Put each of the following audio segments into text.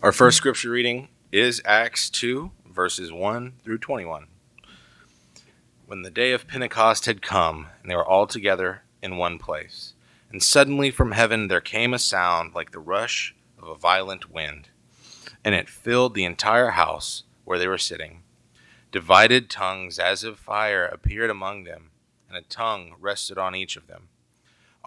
Our first scripture reading is Acts 2, verses 1 through 21. When the day of Pentecost had come, and they were all together in one place, and suddenly from heaven there came a sound like the rush of a violent wind, and it filled the entire house where they were sitting. Divided tongues as of fire appeared among them, and a tongue rested on each of them.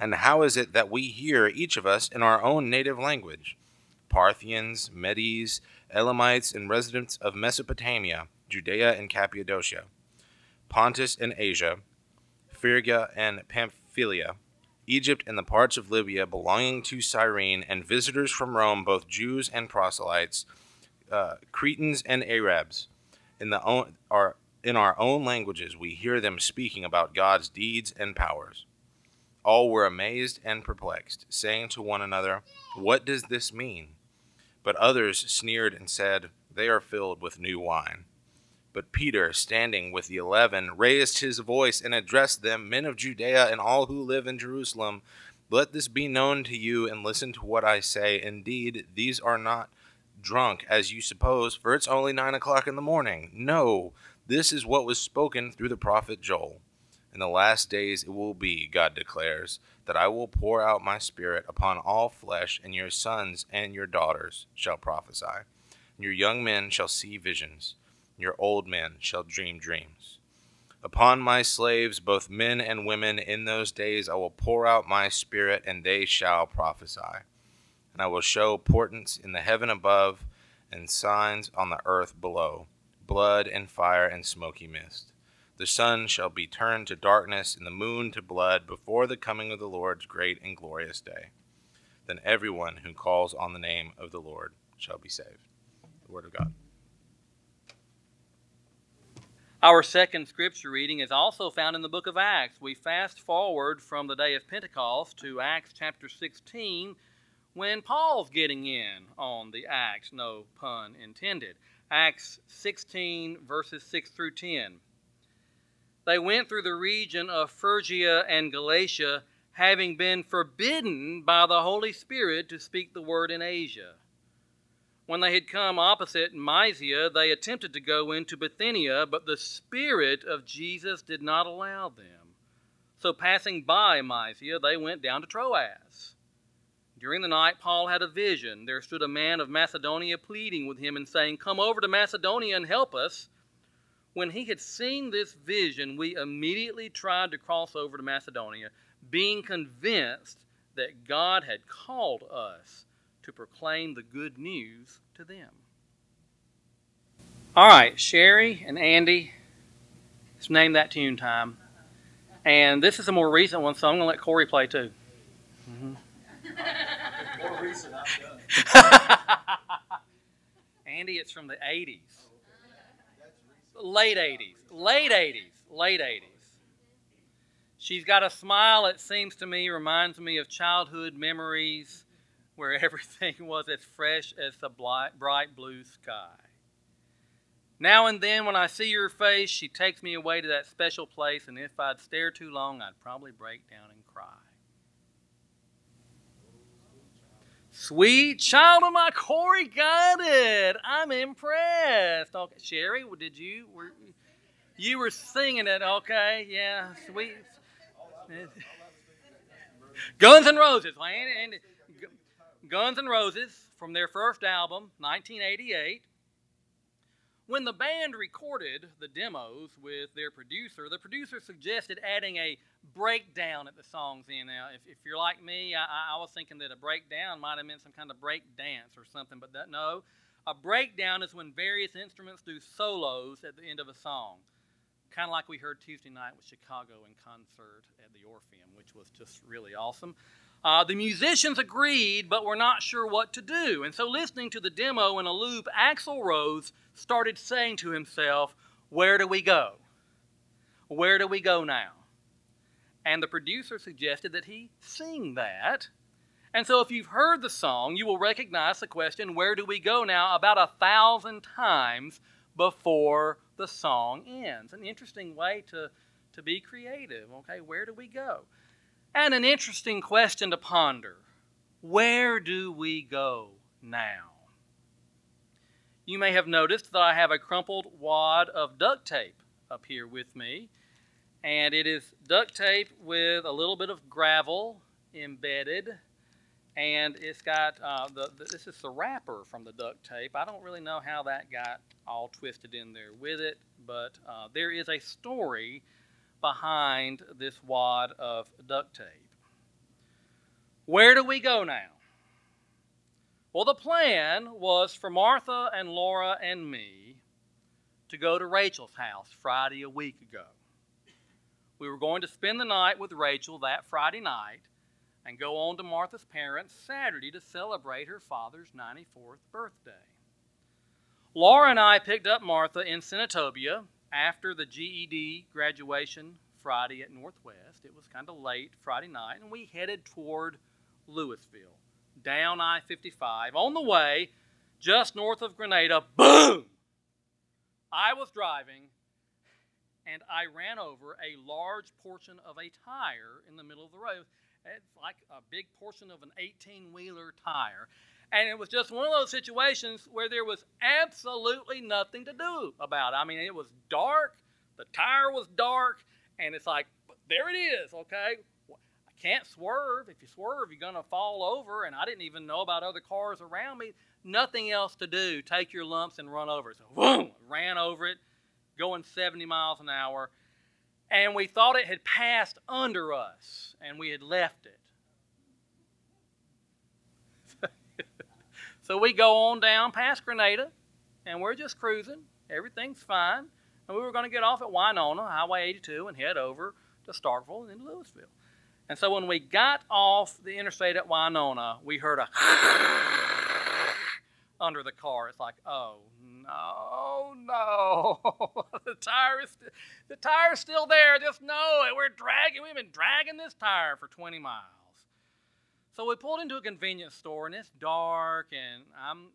And how is it that we hear each of us in our own native language? Parthians, Medes, Elamites, and residents of Mesopotamia, Judea and Cappadocia, Pontus and Asia, Phrygia and Pamphylia, Egypt and the parts of Libya belonging to Cyrene, and visitors from Rome, both Jews and proselytes, uh, Cretans and Arabs, in the own, our, in our own languages we hear them speaking about God's deeds and powers. All were amazed and perplexed, saying to one another, What does this mean? But others sneered and said, They are filled with new wine. But Peter, standing with the eleven, raised his voice and addressed them, Men of Judea and all who live in Jerusalem, let this be known to you, and listen to what I say. Indeed, these are not drunk, as you suppose, for it's only nine o'clock in the morning. No, this is what was spoken through the prophet Joel. In the last days it will be, God declares, that I will pour out my spirit upon all flesh, and your sons and your daughters shall prophesy. And your young men shall see visions, and your old men shall dream dreams. Upon my slaves, both men and women, in those days I will pour out my spirit, and they shall prophesy. And I will show portents in the heaven above, and signs on the earth below blood and fire and smoky mist. The sun shall be turned to darkness, and the moon to blood before the coming of the Lord's great and glorious day. Then everyone who calls on the name of the Lord shall be saved. The Word of God. Our second scripture reading is also found in the book of Acts. We fast forward from the day of Pentecost to Acts chapter 16 when Paul's getting in on the Acts, no pun intended. Acts 16, verses 6 through 10. They went through the region of Phrygia and Galatia, having been forbidden by the Holy Spirit to speak the word in Asia. When they had come opposite Mysia, they attempted to go into Bithynia, but the Spirit of Jesus did not allow them. So, passing by Mysia, they went down to Troas. During the night, Paul had a vision. There stood a man of Macedonia pleading with him and saying, Come over to Macedonia and help us. When he had seen this vision, we immediately tried to cross over to Macedonia, being convinced that God had called us to proclaim the good news to them. All right, Sherry and Andy, let's name that tune time. And this is a more recent one, so I'm going to let Corey play too. Mm-hmm. more recent, I thought. Andy, it's from the 80s. Late 80s. Late 80s. Late 80s. She's got a smile that seems to me reminds me of childhood memories where everything was as fresh as the bright blue sky. Now and then, when I see your face, she takes me away to that special place, and if I'd stare too long, I'd probably break down and Sweet child of my Corey got it. I'm impressed. Okay, Sherry, did you were you were singing it? Okay, yeah, sweet. Guns N' Roses, and Guns N' Roses from their first album, 1988. When the band recorded the demos with their producer, the producer suggested adding a breakdown at the song's end. Now, if, if you're like me, I, I was thinking that a breakdown might have meant some kind of break dance or something, but that, no. A breakdown is when various instruments do solos at the end of a song. Kind of like we heard Tuesday night with Chicago in concert at the Orpheum, which was just really awesome. Uh, the musicians agreed, but were not sure what to do. And so, listening to the demo in a loop, Axl Rose started saying to himself, Where do we go? Where do we go now? And the producer suggested that he sing that. And so, if you've heard the song, you will recognize the question, Where do we go now? about a thousand times before the song ends. An interesting way to, to be creative. Okay, where do we go? And an interesting question to ponder where do we go now? You may have noticed that I have a crumpled wad of duct tape up here with me, and it is duct tape with a little bit of gravel embedded. And it's got uh, the, the, this is the wrapper from the duct tape. I don't really know how that got all twisted in there with it, but uh, there is a story behind this wad of duct tape. Where do we go now? Well, the plan was for Martha and Laura and me to go to Rachel's house Friday a week ago. We were going to spend the night with Rachel that Friday night and go on to Martha's parents Saturday to celebrate her father's 94th birthday. Laura and I picked up Martha in Senatobia after the GED graduation Friday at Northwest. It was kind of late Friday night, and we headed toward Louisville, down I 55. On the way, just north of Grenada, boom! I was driving and I ran over a large portion of a tire in the middle of the road. It's like a big portion of an 18 wheeler tire. And it was just one of those situations where there was absolutely nothing to do about it. I mean, it was dark, the tire was dark, and it's like, there it is, okay? I can't swerve. If you swerve, you're going to fall over, and I didn't even know about other cars around me. Nothing else to do. Take your lumps and run over it. So, boom, ran over it, going 70 miles an hour, and we thought it had passed under us, and we had left it. So we go on down past Grenada, and we're just cruising. Everything's fine. And we were going to get off at Winona, Highway 82, and head over to Starkville and then to Louisville. And so when we got off the interstate at Winona, we heard a under the car. It's like, oh no, no, the tire is the tire's still there. Just know it. We're dragging. We've been dragging this tire for 20 miles. So we pulled into a convenience store, and it's dark, and I'm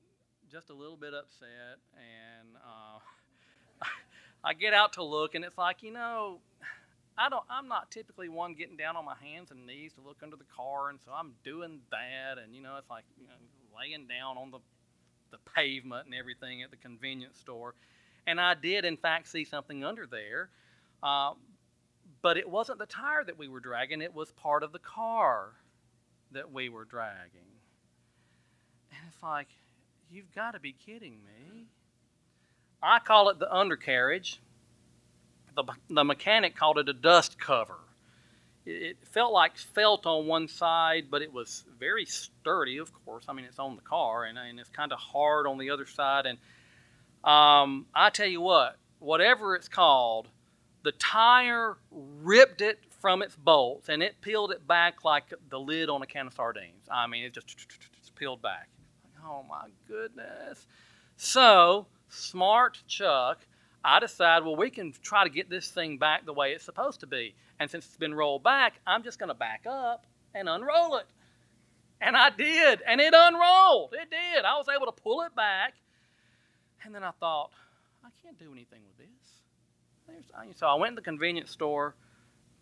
just a little bit upset. And uh, I get out to look, and it's like, you know, I don't. I'm not typically one getting down on my hands and knees to look under the car, and so I'm doing that. And you know, it's like you know, laying down on the the pavement and everything at the convenience store. And I did, in fact, see something under there. Uh, but it wasn't the tire that we were dragging, it was part of the car that we were dragging. And it's like, you've got to be kidding me. I call it the undercarriage. The, the mechanic called it a dust cover. It, felt like felt on one side, but it was very sturdy, of course. I mean, it's on the car, and, and it's kind of hard on the other side. And um, I tell you what, whatever it's called, the tire ripped it from its bolts and it peeled it back like the lid on a can of sardines. I mean, it just peeled back. Oh my goodness. So, smart Chuck, I decide, well, we can try to get this thing back the way it's supposed to be. And since it's been rolled back, I'm just going to back up and unroll it. And I did, and it unrolled. It did. I was able to pull it back. And then I thought, I can't do anything with this. So I went to the convenience store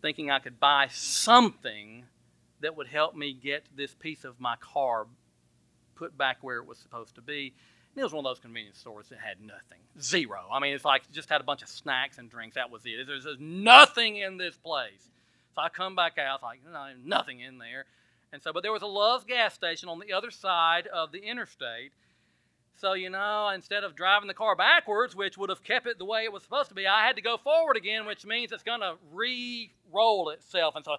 thinking I could buy something that would help me get this piece of my car put back where it was supposed to be. And it was one of those convenience stores that had nothing, zero. I mean, it's like just had a bunch of snacks and drinks. That was it. There's, there's nothing in this place. So I come back out, like no, nothing in there. And so, but there was a Love's gas station on the other side of the interstate, so, you know, instead of driving the car backwards, which would have kept it the way it was supposed to be, I had to go forward again, which means it's going to re roll itself. And so,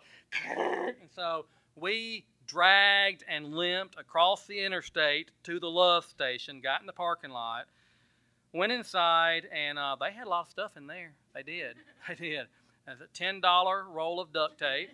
and so we dragged and limped across the interstate to the Love station, got in the parking lot, went inside, and uh, they had a lot of stuff in there. They did. They did. There's a $10 roll of duct tape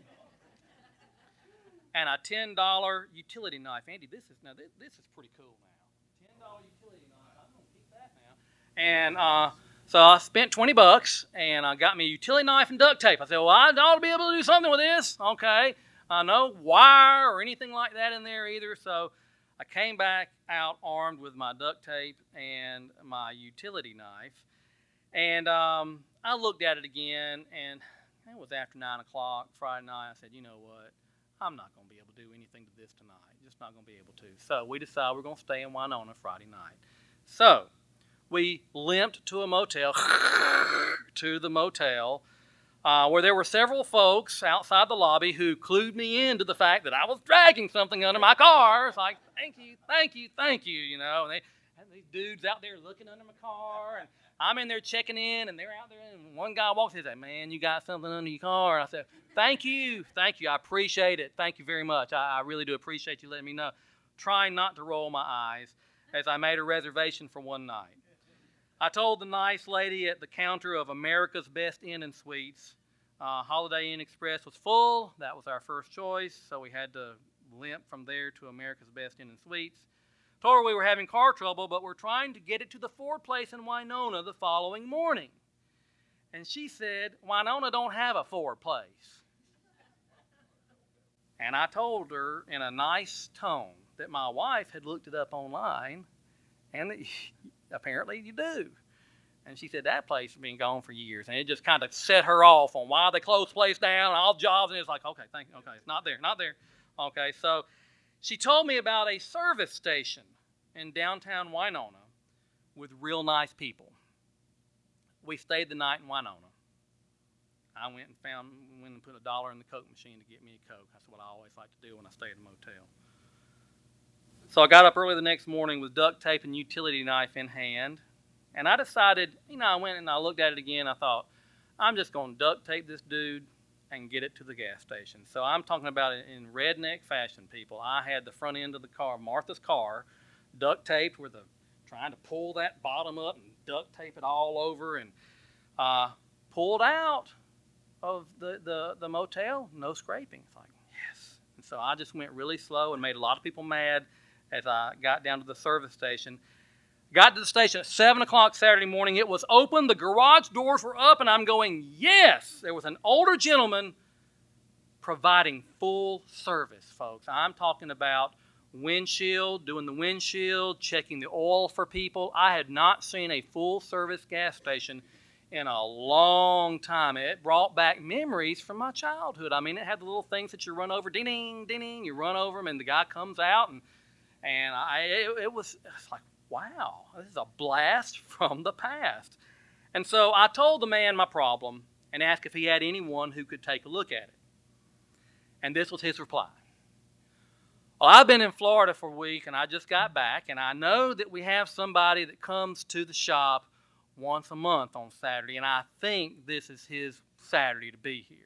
and a ten dollar utility knife. Andy, this is now this, this is pretty cool now. Ten dollar utility knife. I'm gonna keep that now. And uh, so I spent twenty bucks, and I got me a utility knife and duct tape. I said, well, I ought to be able to do something with this. Okay, uh, no wire or anything like that in there either. So I came back out armed with my duct tape and my utility knife, and um, I looked at it again, and it was after nine o'clock Friday night. I said, you know what? I'm not going to be able to do anything to this tonight. Just not going to be able to. So we decided we're going to stay in Winona Friday night. So we limped to a motel, to the motel, uh, where there were several folks outside the lobby who clued me into the fact that I was dragging something under my car. It's like, thank you, thank you, thank you, you know. And they had these dudes out there looking under my car, and I'm in there checking in, and they're out there, and one guy walks in and says, man, you got something under your car. And I said, thank you, thank you, I appreciate it. Thank you very much. I, I really do appreciate you letting me know. Trying not to roll my eyes as I made a reservation for one night. I told the nice lady at the counter of America's Best Inn and Suites, uh, Holiday Inn Express was full. That was our first choice, so we had to limp from there to America's Best Inn and Suites. Told her we were having car trouble, but we're trying to get it to the Ford place in Winona the following morning. And she said, Winona don't have a Ford place. And I told her in a nice tone that my wife had looked it up online and that apparently you do. And she said that place has been gone for years, and it just kind of set her off on why they closed the place down and all jobs. And it's like, okay, thank you. Okay, it's not there, not there. Okay, so she told me about a service station in downtown Winona with real nice people. We stayed the night in Winona. I went and found, went and put a dollar in the Coke machine to get me a Coke. That's what I always like to do when I stay at a motel. So I got up early the next morning with duct tape and utility knife in hand, and I decided, you know, I went and I looked at it again. I thought, I'm just going to duct tape this dude and get it to the gas station. So I'm talking about it in redneck fashion, people. I had the front end of the car, Martha's car, duct taped with a trying to pull that bottom up and duct tape it all over and uh, pulled out of the, the, the motel, no scraping. It's like, yes. And so I just went really slow and made a lot of people mad as I got down to the service station. Got to the station at 7 o'clock Saturday morning. It was open, the garage doors were up, and I'm going, yes! There was an older gentleman providing full service, folks. I'm talking about windshield, doing the windshield, checking the oil for people. I had not seen a full service gas station in a long time. It brought back memories from my childhood. I mean, it had the little things that you run over, ding, ding, ding, you run over them, and the guy comes out, and and I it, it was it's like, wow, this is a blast from the past. And so I told the man my problem and asked if he had anyone who could take a look at it. And this was his reply. Well, I've been in Florida for a week and I just got back, and I know that we have somebody that comes to the shop once a month on Saturday, and I think this is his Saturday to be here.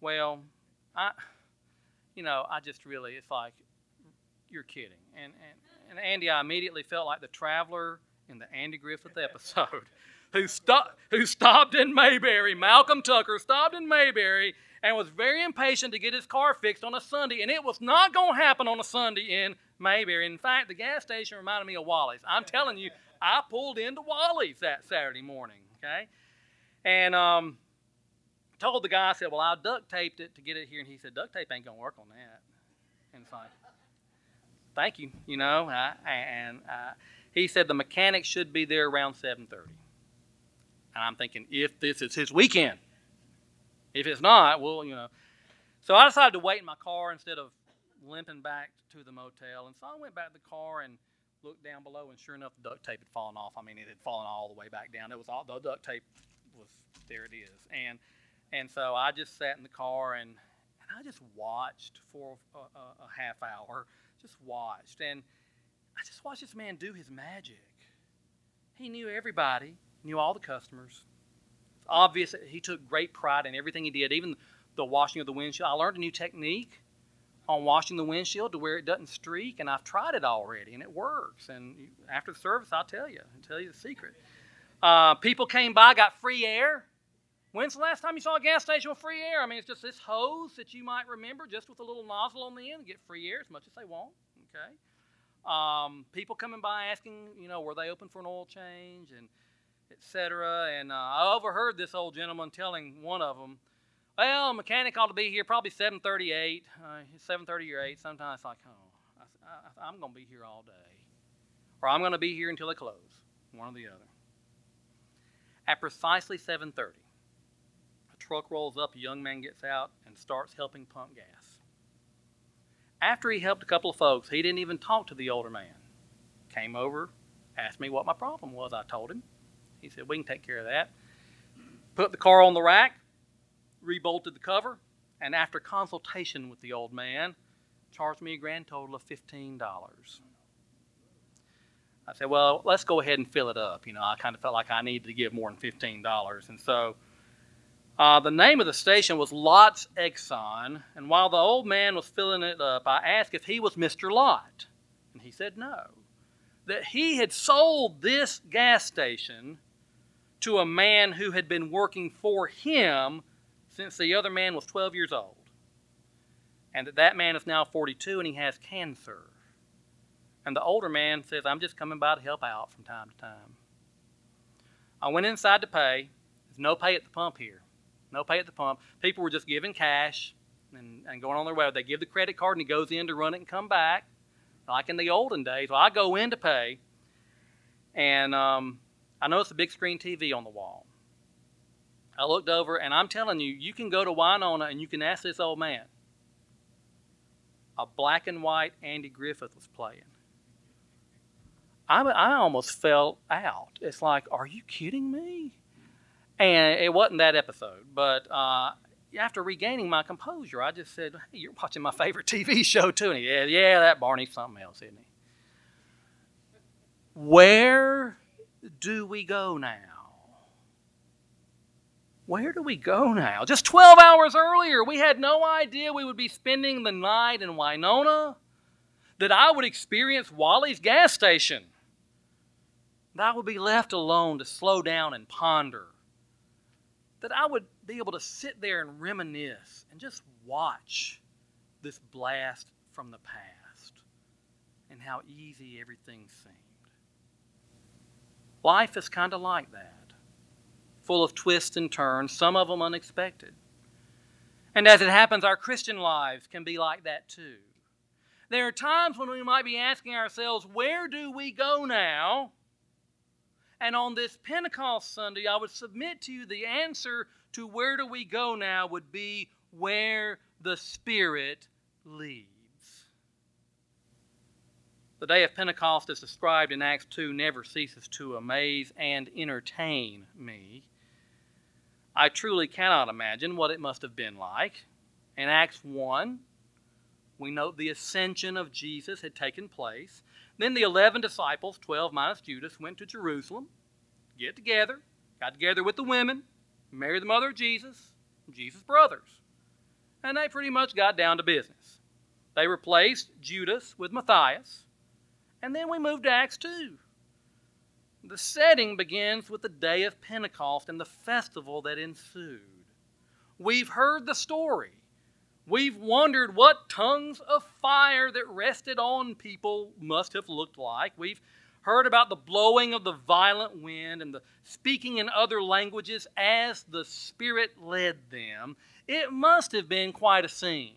Well, I, you know, I just really, it's like, you're kidding. And, and, and Andy, I immediately felt like the traveler in the Andy Griffith episode who, sto- who stopped in Mayberry. Malcolm Tucker stopped in Mayberry and was very impatient to get his car fixed on a Sunday, and it was not going to happen on a Sunday in Mayberry. In fact, the gas station reminded me of Wally's. I'm telling you, I pulled into Wally's that Saturday morning, okay? And um, told the guy, I said, Well, I duct taped it to get it here. And he said, Duct tape ain't going to work on that. And it's like, Thank you, you know. And uh, he said the mechanic should be there around 7.30. And I'm thinking, if this is his weekend. If it's not, well, you know. So I decided to wait in my car instead of limping back to the motel. And so I went back to the car and looked down below, and sure enough, the duct tape had fallen off. I mean, it had fallen all the way back down. It was all the duct tape was there. It is, and and so I just sat in the car and and I just watched for a, a, a half hour. Just watched, and I just watched this man do his magic. He knew everybody, knew all the customers. It's obvious that he took great pride in everything he did, even the washing of the windshield. I learned a new technique on washing the windshield to where it doesn't streak, and I've tried it already, and it works. And after the service, I'll tell you, I'll tell you the secret. Uh, people came by, got free air When's the last time you saw a gas station with free air? I mean, it's just this hose that you might remember, just with a little nozzle on the end, get free air as much as they want. Okay. Um, people coming by asking, you know, were they open for an oil change and etc. And uh, I overheard this old gentleman telling one of them, "Well, a mechanic ought to be here probably 7:38, uh, 7:30 or 8." Sometimes like, "Oh, I, I, I'm going to be here all day, or I'm going to be here until they close." One or the other. At precisely 7:30, a truck rolls up. A young man gets out and starts helping pump gas. After he helped a couple of folks, he didn't even talk to the older man. Came over, asked me what my problem was. I told him. He said, We can take care of that. Put the car on the rack, rebolted the cover, and after consultation with the old man, charged me a grand total of $15. I said, Well, let's go ahead and fill it up. You know, I kind of felt like I needed to give more than $15. And so uh, the name of the station was Lott's Exxon, and while the old man was filling it up, I asked if he was Mr. Lott, and he said no. That he had sold this gas station to a man who had been working for him since the other man was 12 years old, and that that man is now 42 and he has cancer. And the older man says, I'm just coming by to help out from time to time. I went inside to pay. There's no pay at the pump here. No pay at the pump. People were just giving cash and, and going on their way. They give the credit card and he goes in to run it and come back, like in the olden days. Well, I go in to pay, and um, I noticed a big screen TV on the wall. I looked over, and I'm telling you, you can go to Winona and you can ask this old man. A black and white Andy Griffith was playing. I, I almost fell out. It's like, are you kidding me? And it wasn't that episode, but uh, after regaining my composure, I just said, hey, You're watching my favorite TV show, too. And he said, Yeah, that Barney's something else, isn't he? Where do we go now? Where do we go now? Just 12 hours earlier, we had no idea we would be spending the night in Winona, that I would experience Wally's gas station, that I would be left alone to slow down and ponder that I would be able to sit there and reminisce and just watch this blast from the past and how easy everything seemed. Life is kind of like that, full of twists and turns, some of them unexpected. And as it happens, our Christian lives can be like that too. There are times when we might be asking ourselves, where do we go now? And on this Pentecost Sunday, I would submit to you the answer to where do we go now would be where the Spirit leads. The day of Pentecost, as described in Acts 2, never ceases to amaze and entertain me. I truly cannot imagine what it must have been like. In Acts 1, we note the ascension of Jesus had taken place. Then the 11 disciples, 12 minus Judas, went to Jerusalem, get together, got together with the women, Mary, the mother of Jesus, Jesus' brothers. And they pretty much got down to business. They replaced Judas with Matthias. And then we moved to Acts 2. The setting begins with the day of Pentecost and the festival that ensued. We've heard the story. We've wondered what tongues of fire that rested on people must have looked like. We've heard about the blowing of the violent wind and the speaking in other languages as the Spirit led them. It must have been quite a scene.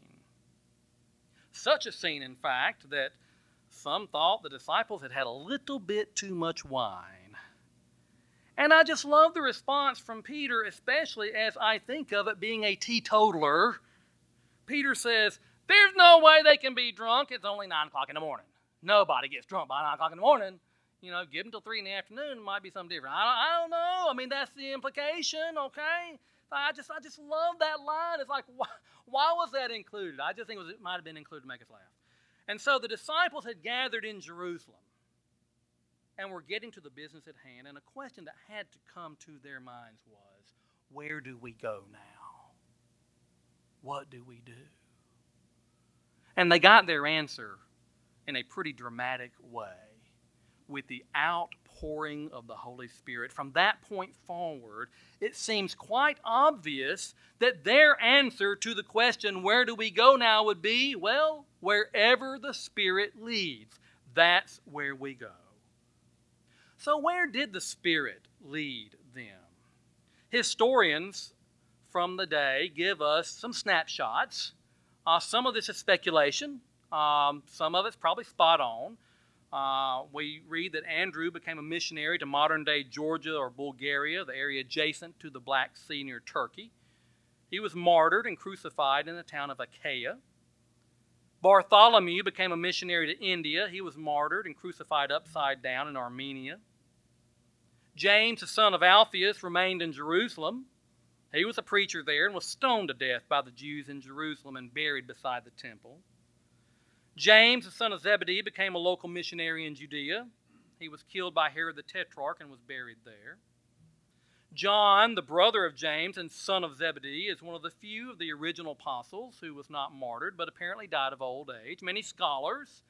Such a scene, in fact, that some thought the disciples had had a little bit too much wine. And I just love the response from Peter, especially as I think of it being a teetotaler Peter says, There's no way they can be drunk. It's only 9 o'clock in the morning. Nobody gets drunk by 9 o'clock in the morning. You know, give them till 3 in the afternoon. It might be something different. I don't, I don't know. I mean, that's the implication, okay? I just, I just love that line. It's like, why, why was that included? I just think it, was, it might have been included to make us laugh. And so the disciples had gathered in Jerusalem and were getting to the business at hand. And a question that had to come to their minds was, where do we go now? What do we do? And they got their answer in a pretty dramatic way with the outpouring of the Holy Spirit. From that point forward, it seems quite obvious that their answer to the question, Where do we go now? would be, Well, wherever the Spirit leads, that's where we go. So, where did the Spirit lead them? Historians from the day give us some snapshots. Uh, some of this is speculation, um, some of it's probably spot on. Uh, we read that Andrew became a missionary to modern day Georgia or Bulgaria, the area adjacent to the Black Sea near Turkey. He was martyred and crucified in the town of Achaia. Bartholomew became a missionary to India. He was martyred and crucified upside down in Armenia. James, the son of Alphaeus, remained in Jerusalem. He was a preacher there and was stoned to death by the Jews in Jerusalem and buried beside the temple. James, the son of Zebedee, became a local missionary in Judea. He was killed by Herod the Tetrarch and was buried there. John, the brother of James and son of Zebedee, is one of the few of the original apostles who was not martyred but apparently died of old age. Many scholars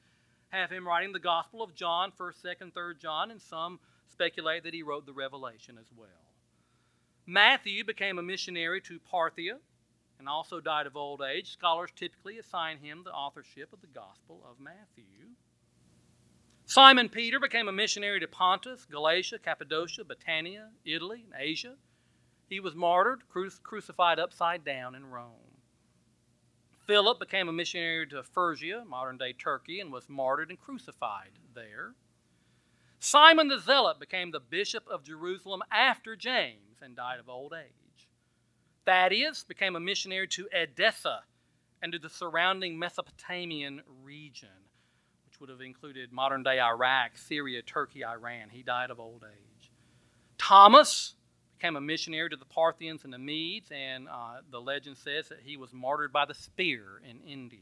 have him writing the Gospel of John, 1st, 2nd, 3rd John, and some speculate that he wrote the Revelation as well. Matthew became a missionary to Parthia and also died of old age. Scholars typically assign him the authorship of the Gospel of Matthew. Simon Peter became a missionary to Pontus, Galatia, Cappadocia, Bithynia, Italy, and Asia. He was martyred, crucified upside down in Rome. Philip became a missionary to Phrygia, modern day Turkey, and was martyred and crucified there. Simon the Zealot became the bishop of Jerusalem after James and died of old age. Thaddeus became a missionary to Edessa and to the surrounding Mesopotamian region, which would have included modern day Iraq, Syria, Turkey, Iran. He died of old age. Thomas became a missionary to the Parthians and the Medes, and uh, the legend says that he was martyred by the spear in India.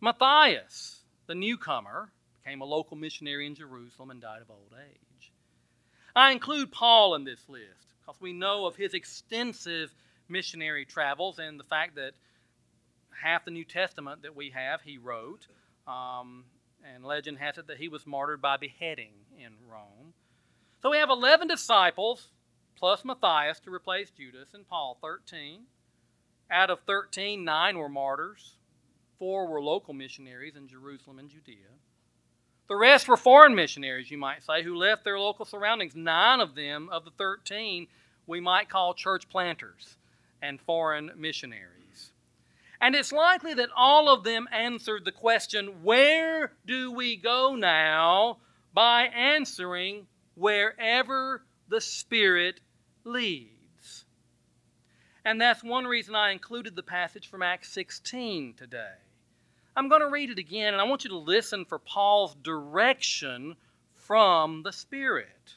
Matthias, the newcomer, became a local missionary in Jerusalem, and died of old age. I include Paul in this list because we know of his extensive missionary travels and the fact that half the New Testament that we have he wrote. Um, and legend has it that he was martyred by beheading in Rome. So we have 11 disciples plus Matthias to replace Judas and Paul, 13. Out of 13, nine were martyrs, four were local missionaries in Jerusalem and Judea. The rest were foreign missionaries, you might say, who left their local surroundings. Nine of them, of the 13, we might call church planters and foreign missionaries. And it's likely that all of them answered the question, Where do we go now? by answering, Wherever the Spirit leads. And that's one reason I included the passage from Acts 16 today. I'm going to read it again, and I want you to listen for Paul's direction from the Spirit.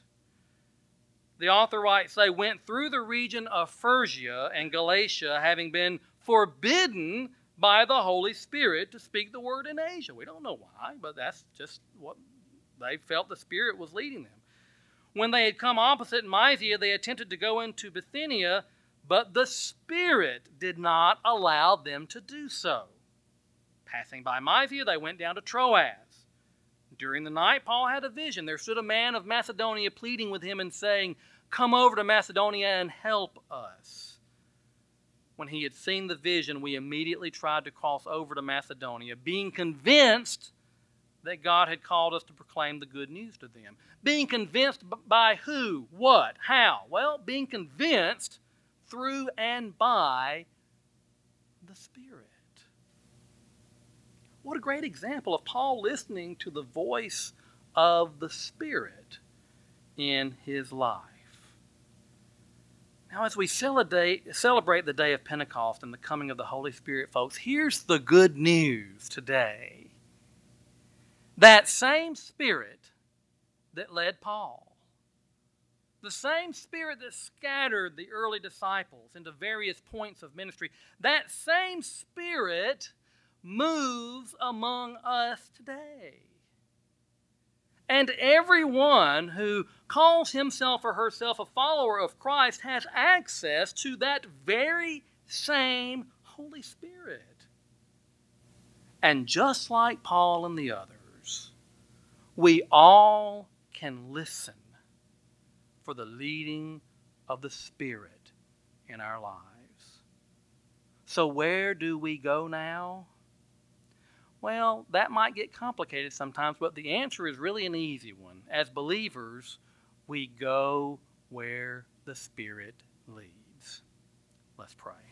The author writes, They went through the region of Phrygia and Galatia, having been forbidden by the Holy Spirit to speak the word in Asia. We don't know why, but that's just what they felt the Spirit was leading them. When they had come opposite Mysia, they attempted to go into Bithynia, but the Spirit did not allow them to do so. Passing by Mysia, they went down to Troas. During the night, Paul had a vision. There stood a man of Macedonia pleading with him and saying, Come over to Macedonia and help us. When he had seen the vision, we immediately tried to cross over to Macedonia, being convinced that God had called us to proclaim the good news to them. Being convinced by who, what, how? Well, being convinced through and by the Spirit. What a great example of Paul listening to the voice of the Spirit in his life. Now, as we celebrate, the day of Pentecost and the coming of the Holy Spirit, folks, here's the good news today. That same Spirit that led Paul, the same Spirit that scattered the early disciples into various points of ministry, that same Spirit moves among us today. And everyone who calls himself or herself a follower of Christ has access to that very same Holy Spirit. And just like Paul and the others, we all can listen for the leading of the Spirit in our lives. So, where do we go now? Well, that might get complicated sometimes, but the answer is really an easy one. As believers, we go where the Spirit leads. Let's pray.